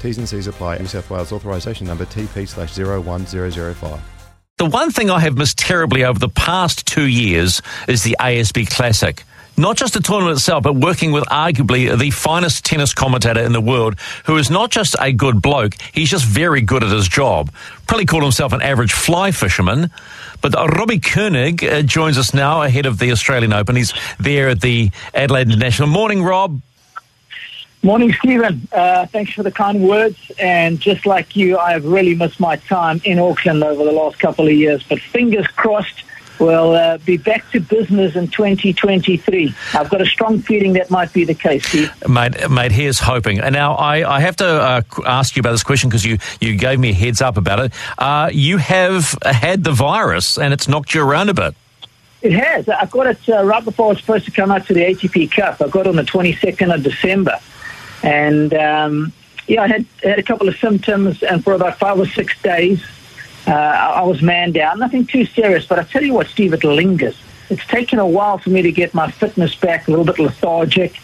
T's and C's apply. New South Wales authorisation number TP slash 01005. The one thing I have missed terribly over the past two years is the ASB Classic. Not just the tournament itself, but working with arguably the finest tennis commentator in the world, who is not just a good bloke, he's just very good at his job. Probably called himself an average fly fisherman. But Robbie Koenig uh, joins us now ahead of the Australian Open. He's there at the Adelaide International. Morning, Rob. Morning, Stephen. Uh, thanks for the kind words. And just like you, I have really missed my time in Auckland over the last couple of years. But fingers crossed, we'll uh, be back to business in 2023. I've got a strong feeling that might be the case, Steve. Mate, mate here's hoping. And now I, I have to uh, ask you about this question because you, you gave me a heads up about it. Uh, you have had the virus and it's knocked you around a bit. It has. I got it uh, right before I was supposed to come out to the ATP Cup. I got it on the 22nd of December. And um, yeah, I had, had a couple of symptoms, and for about five or six days, uh, I was man down. Nothing too serious, but I tell you what, Steve, it lingers. It's taken a while for me to get my fitness back, a little bit lethargic.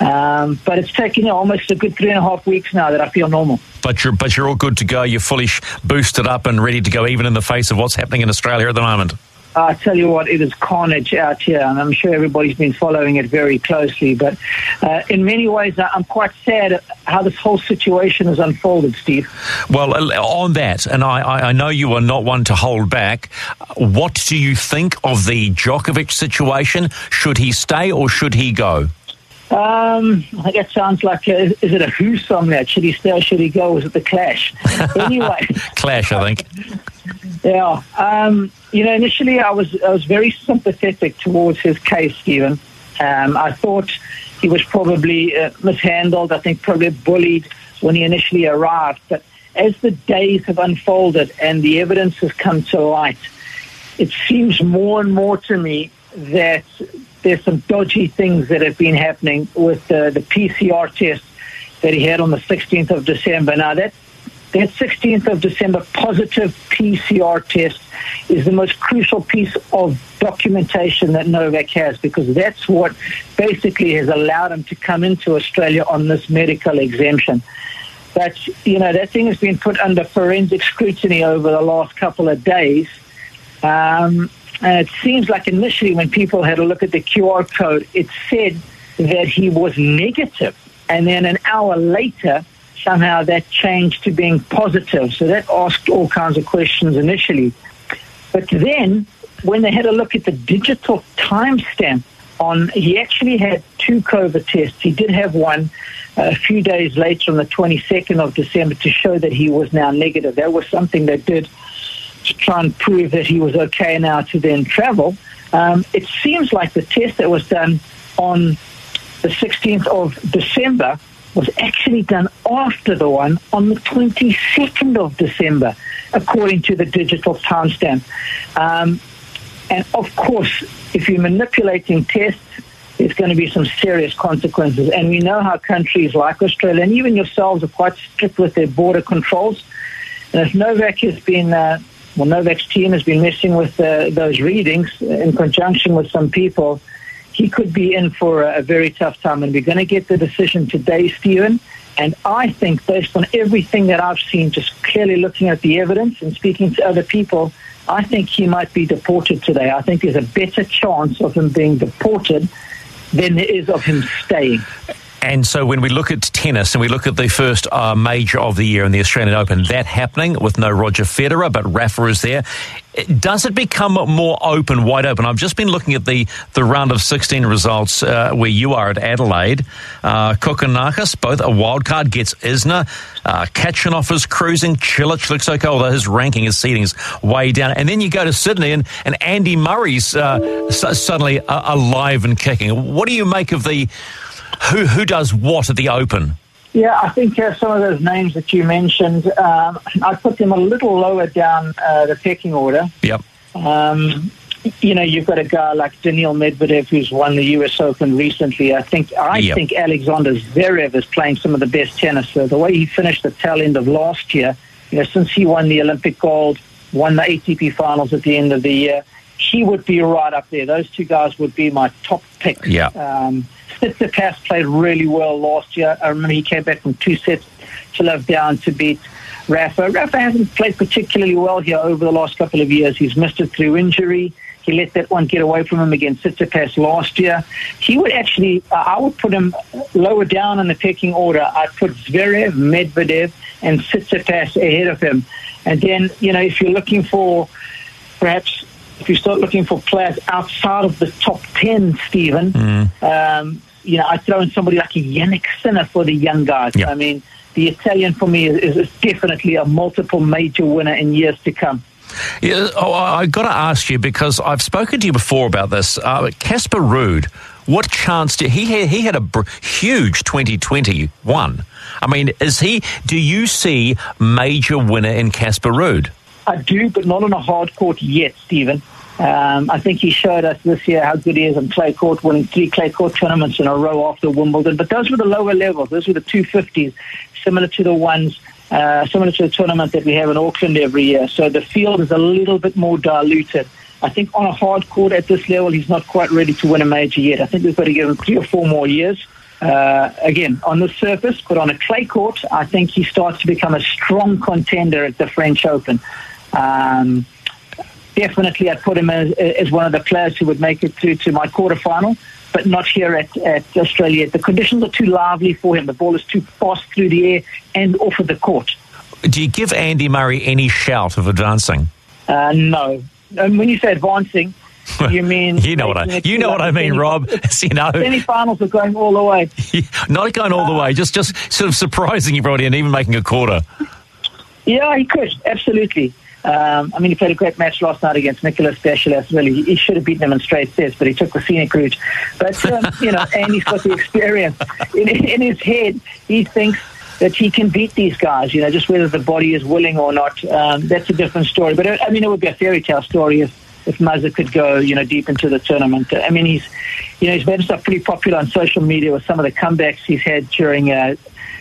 Um, but it's taken you know, almost a good three and a half weeks now that I feel normal. But you're but you're all good to go. You're fully boosted up and ready to go, even in the face of what's happening in Australia at the moment. I tell you what, it is carnage out here, and I'm sure everybody's been following it very closely. But uh, in many ways, I'm quite sad how this whole situation has unfolded, Steve. Well, uh, on that, and I, I know you are not one to hold back. What do you think of the Djokovic situation? Should he stay or should he go? Um, I think it sounds like a, is it a Who song that should he stay or should he go? Was it the Clash? anyway, Clash, I think. Yeah, um, you know, initially I was I was very sympathetic towards his case, Stephen. Um, I thought he was probably uh, mishandled. I think probably bullied when he initially arrived. But as the days have unfolded and the evidence has come to light, it seems more and more to me that there's some dodgy things that have been happening with the, the PCR test that he had on the 16th of December. Now that that 16th of December positive PCR test is the most crucial piece of documentation that Novak has because that's what basically has allowed him to come into Australia on this medical exemption. But, you know, that thing has been put under forensic scrutiny over the last couple of days. Um, and it seems like initially when people had a look at the QR code, it said that he was negative. And then an hour later, somehow that changed to being positive. So that asked all kinds of questions initially. But then, when they had a look at the digital timestamp on, he actually had two COVID tests. He did have one uh, a few days later on the 22nd of December to show that he was now negative. That was something they did to try and prove that he was okay now to then travel. Um, it seems like the test that was done on the 16th of December was actually done after the one on the 22nd of December, according to the digital timestamp. Um, and of course, if you're manipulating tests, there's going to be some serious consequences. And we know how countries like Australia and even yourselves are quite strict with their border controls. And if Novak has been, uh, well, Novak's team has been messing with uh, those readings in conjunction with some people, he could be in for a, a very tough time. And we're going to get the decision today, Stephen. And I think, based on everything that I've seen, just clearly looking at the evidence and speaking to other people, I think he might be deported today. I think there's a better chance of him being deported than there is of him staying. And so when we look at tennis and we look at the first uh, major of the year in the Australian Open, that happening with no Roger Federer, but Rafa is there. Does it become more open, wide open? I've just been looking at the, the round of 16 results uh, where you are at Adelaide. Uh, both a wild card, gets Isner. Uh, Khachanov is cruising. Cilic looks okay, although his ranking, his seating is way down. And then you go to Sydney and, and Andy Murray's uh, suddenly alive and kicking. What do you make of the who who does what at the Open? Yeah, I think uh, some of those names that you mentioned, um, I'd put them a little lower down uh, the pecking order. Yep. Um, you know, you've got a guy like Daniil Medvedev who's won the U.S. Open recently. I think I Yep. think Alexander Zverev is playing some of the best tennis. So the way he finished the tail end of last year, you know, since he won the Olympic gold, won the ATP finals at the end of the year, he would be right up there. Those two guys would be my top picks. Yeah. Um, Tsitsipas played really well last year. I remember he came back from two sets to love down to beat Rafa. Rafa hasn't played particularly well here over the last couple of years. He's missed it through injury. He let that one get away from him against Tsitsipas last year. He would actually, uh, I would put him lower down in the pecking order. I'd put Zverev, Medvedev, and Tsitsipas ahead of him. And then, you know, if you're looking for perhaps if you start looking for players outside of the top 10, Stephen, um, you know, I throw in somebody like a Jannik Sinner for the young guys. Yeah. I mean, the Italian for me is, is definitely a multiple major winner in years to come. Yeah, oh, I got to ask you because I've spoken to you before about this. Uh, Casper Ruud, what chance did he had? He had a br- huge 2021. I mean, is he? Do you see major winner in Casper Ruud? I do, but not on a hard court yet, Stephen. Um, I think he showed us this year how good he is on clay court, winning three clay court tournaments in a row after Wimbledon. But those were the lower levels. Those were the 250s, similar to the ones, uh, similar to the tournament that we have in Auckland every year. So the field is a little bit more diluted. I think on a hard court at this level, he's not quite ready to win a major yet. I think we've got to give him three or four more years. Uh, again, on the surface, but on a clay court, I think he starts to become a strong contender at the French Open. Um, definitely, I'd put him as, as one of the players who would make it through to my quarterfinal, but not here at, at Australia. The conditions are too lively for him. The ball is too fast through the air and off of the court. Do you give Andy Murray any shout of advancing? Uh, no. And when you say advancing, you mean You know what I you know what I mean, Rob. you know, Semi-finals are going all the way. not going all the way, just just sort of surprising everybody and even making a quarter. Yeah, he could absolutely. Um, I mean, he played a great match last night against Nicholas Deschalas. Really, he, he should have beaten him in straight sets, but he took the scenic route. But um, you know, Andy's got the experience in, in his head. He thinks that he can beat these guys. You know, just whether the body is willing or not, um, that's a different story. But uh, I mean, it would be a fairy tale story if if Mazza could go, you know, deep into the tournament. I mean, he's, you know, he's made himself pretty popular on social media with some of the comebacks he's had during uh,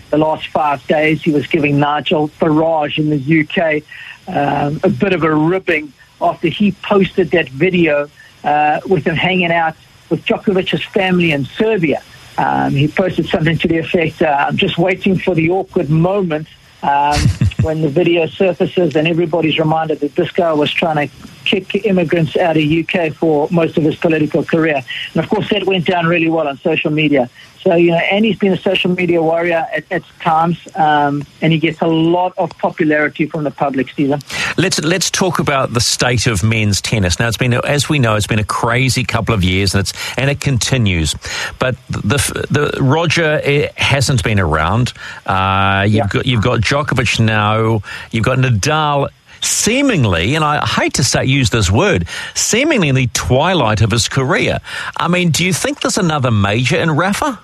the last five days. He was giving Nigel Farage in the UK um, a bit of a ribbing after he posted that video uh, with him hanging out with Djokovic's family in Serbia. Um, he posted something to the effect, uh, I'm just waiting for the awkward moment um, when the video surfaces and everybody's reminded that this guy was trying to kick immigrants out of UK for most of his political career. And of course, that went down really well on social media. So, you know, Andy's been a social media warrior at, at times, um, and he gets a lot of popularity from the public, Stephen. Let's let's talk about the state of men's tennis. Now it's been, as we know, it's been a crazy couple of years, and it's and it continues. But the the Roger eh, hasn't been around. Uh, you've Yeah. got you've got Djokovic now. You've got Nadal. Seemingly, and I hate to say use this word, seemingly in the twilight of his career. I mean, do you think there's another major in Rafa?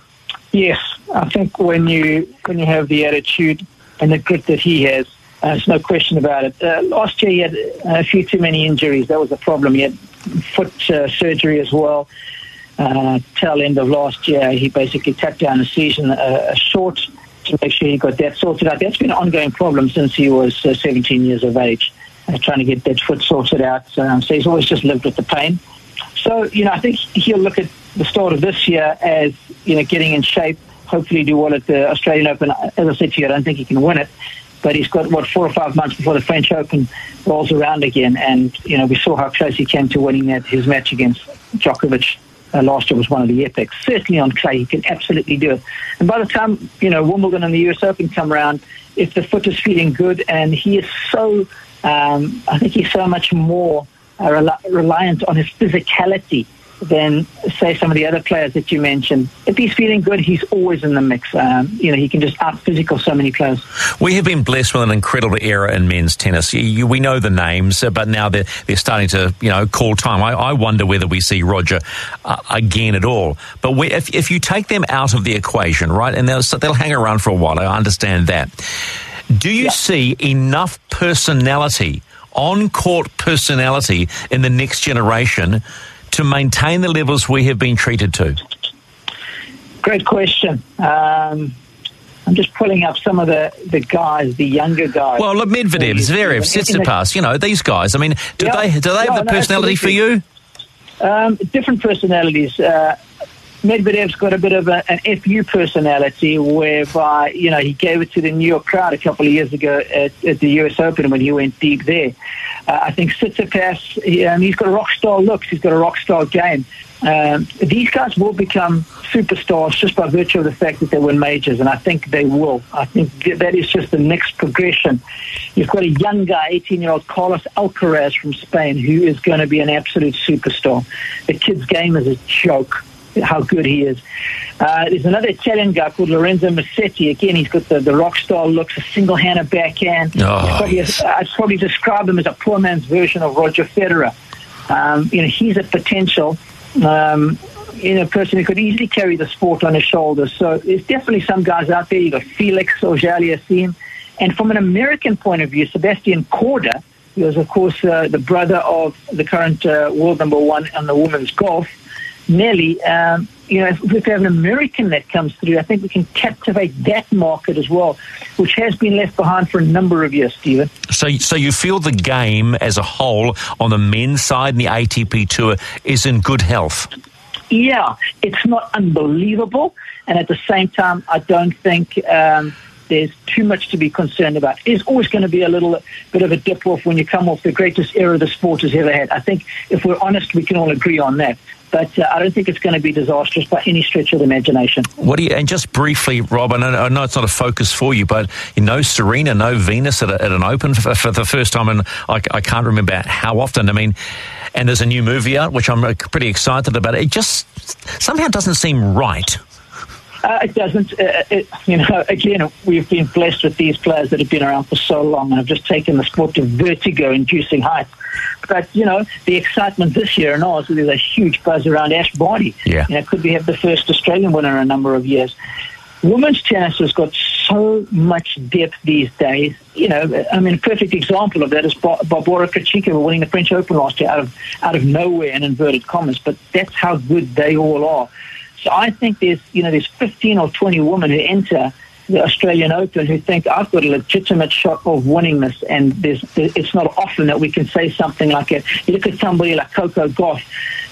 Yes, I think when you when you have the attitude and the grit that he has, uh, there's no question about it. Uh, last year he had a few too many injuries. That was a problem. He had foot uh, surgery as well. Uh, tail end of last year, he basically tapped down a season uh, short to make sure he got that sorted out. That's been an ongoing problem since he was uh, 17 years of age, trying to get that foot sorted out. Um, so he's always just lived with the pain. So, you know, I think he'll look at the start of this year as, you know, getting in shape, hopefully do well at the Australian Open. As I said to you, I don't think he can win it, but he's got, what, four or five months before the French Open rolls around again. And, you know, we saw how close he came to winning that, his match against Djokovic. Uh, last year was one of the epics. Certainly on clay, he can absolutely do it. And by the time, you know, Wimbledon and the US Open come around, if the foot is feeling good and he is so, um, I think he's so much more uh, rel- reliant on his physicality than say some of the other players that you mentioned. If he's feeling good, he's always in the mix. Um, you know, he can just out physical so many players. We have been blessed with an incredible era in men's tennis. You, you, we know the names, uh, but now they're they're starting to you know call time. I, I wonder whether we see Roger uh, again at all. But we, if if you take them out of the equation, right, and they'll they'll hang around for a while. I understand that. Do you yeah. see enough personality? On court personality in the next generation to maintain the levels we have been treated to? Great question. Um, I'm just pulling up some of the, the guys, the younger guys. Well, look, Medvedev, Zverev, Tsitsipas, you know, these guys. I mean, do yeah, they do they have the no, personality absolutely. for you? Um, different personalities. Uh, Medvedev's got a bit of a, an FU personality whereby, you know, he gave it to the New York crowd a couple of years ago at, at the US Open when he went deep there. Uh, I think Tsitsipas, he, um, he's got a rock star looks, he's got a rock star game. Um, these guys will become superstars just by virtue of the fact that they win majors, and I think they will. I think that is just the next progression. You've got a young guy, 18 year old Carlos Alcaraz from Spain, who is going to be an absolute superstar. The kid's game is a joke how good he is. Uh, there's another Italian guy called Lorenzo Musetti. Again, he's got the, the rock star looks, a single-handed backhand. Oh, probably yes. a, I'd probably describe him as a poor man's version of Roger Federer. Um, you know, he's a potential, um, you know, person who could easily carry the sport on his shoulders. So there's definitely some guys out there. You've got Felix Auger-Aliassime. And from an American point of view, Sebastian Korda, who is, of course, uh, the brother of the current uh, world number one on the women's golf, Nelly, um, you know, if, if, we have an American that comes through, I think we can captivate that market as well, which has been left behind for a number of years, Stephen. So, so you feel the game as a whole on the men's side in the ATP Tour is in good health? Yeah, it's not unbelievable, and at the same time, I don't think. Um, there's too much to be concerned about. There's always going to be a little bit of a dip off when you come off the greatest era the sport has ever had. I think if we're honest, we can all agree on that but uh, I don't think it's going to be disastrous by any stretch of the imagination. What do you, and just briefly, Rob, I know, I know it's not a focus for you, but you know Serena, no Venus at, a, at an Open for, for, the first time, and I, I can't remember how often. I mean, and there's a new movie out, which I'm pretty excited about. It just somehow doesn't seem right. Uh, it doesn't. Uh, it, you know, again, we've been blessed with these players that have been around for so long and have just taken the sport to vertigo-inducing heights. But you know, the excitement this year in Oz, there's a huge buzz around Ash Barty. Yeah. You know, could we have the first Australian winner in a number of years? Women's tennis has got so much depth these days. You know, I mean, a perfect example of that is Barbora Krejcikova winning the French Open last year out of out of nowhere in inverted commas. But that's how good they all are. So I think there's, you know, there's 15 or 20 women who enter the Australian Open who think I've got a legitimate shot of winning this, and there's, it's not often that we can say something like it. You look at somebody like Coco Gauff,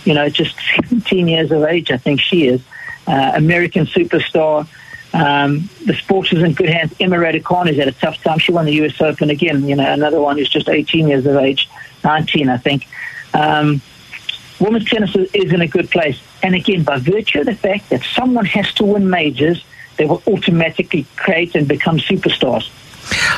you know, just 17 years of age, I think she is, uh, American superstar. Um, the sport is in good hands. Emma Raducanu has had a tough time. She won the U.S. Open again. You know, another one who's just 18 years of age, 19, I think. Um, women's tennis is in a good place. And again, by virtue of the fact that someone has to win majors, they will automatically create and become superstars.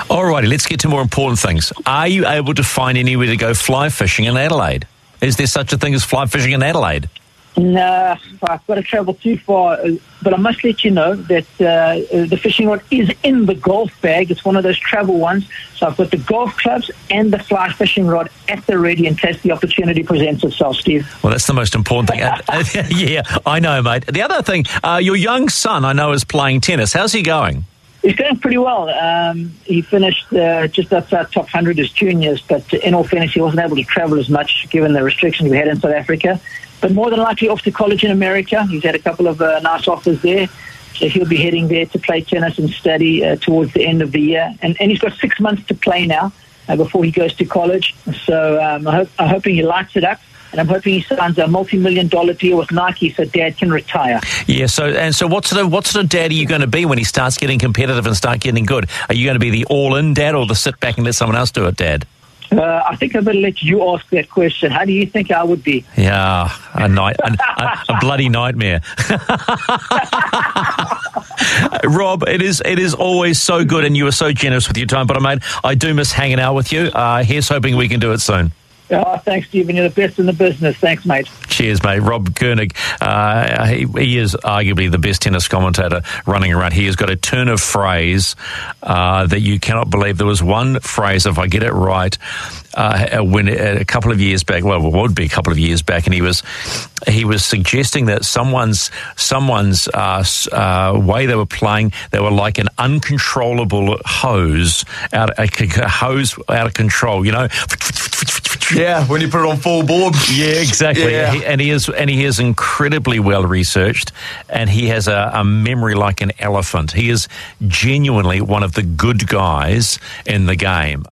All righty, let's get to more important things. Are you able to find anywhere to go fly fishing in Adelaide? Is there such a thing as fly fishing in Adelaide? No, I've got to travel too far. But I must let you know that uh, the fishing rod is in the golf bag. It's one of those travel ones. So I've got the golf clubs and the fly fishing rod at the ready in case the opportunity presents itself, Steve. Well, that's the most important thing. yeah, I know, mate. The other thing, uh, your young son, I know, is playing tennis. How's he going? He's going pretty well. Um, he finished uh, just outside top 100 as juniors, but in all fairness, he wasn't able to travel as much given the restrictions we had in South Africa but more than likely off to college in America. He's had a couple of uh, nice offers there. So he'll be heading there to play tennis and study uh, towards the end of the year. And, and he's got six months to play now uh, before he goes to college. So um, I hope, I'm hoping he lights it up. And I'm hoping he signs a multi-million dollar deal with Nike so Dad can retire. Yeah. So and so, what sort of what sort of dad are you going to be when he starts getting competitive and start getting good? Are you going to be the all-in dad or the sit back and let someone else do it, Dad? Uh, I think I better let you ask that question. How do you think I would be? Yeah, a night, a, a, a bloody nightmare. Rob, it is it is always so good, and you are so generous with your time. But I mate, I do miss hanging out with you. Uh, here's hoping we can do it soon. Oh, thanks, Stephen. You're the best in the business. Thanks, mate. Cheers, mate. Rob Koenig, uh, he, he, is arguably the best tennis commentator running around. He has got a turn of phrase uh, that you cannot believe. There was one phrase, if I get it right, uh, when a couple of years back, well, it would be a couple of years back, and he was he was suggesting that someone's someone's uh, uh, way they were playing, they were like an uncontrollable hose out a, a hose out of control. You know. Yeah, when you put it on full board. Yeah, exactly. Yeah. He, and he is and he is incredibly well researched, and he has a, a, memory like an elephant. He is genuinely one of the good guys in the game.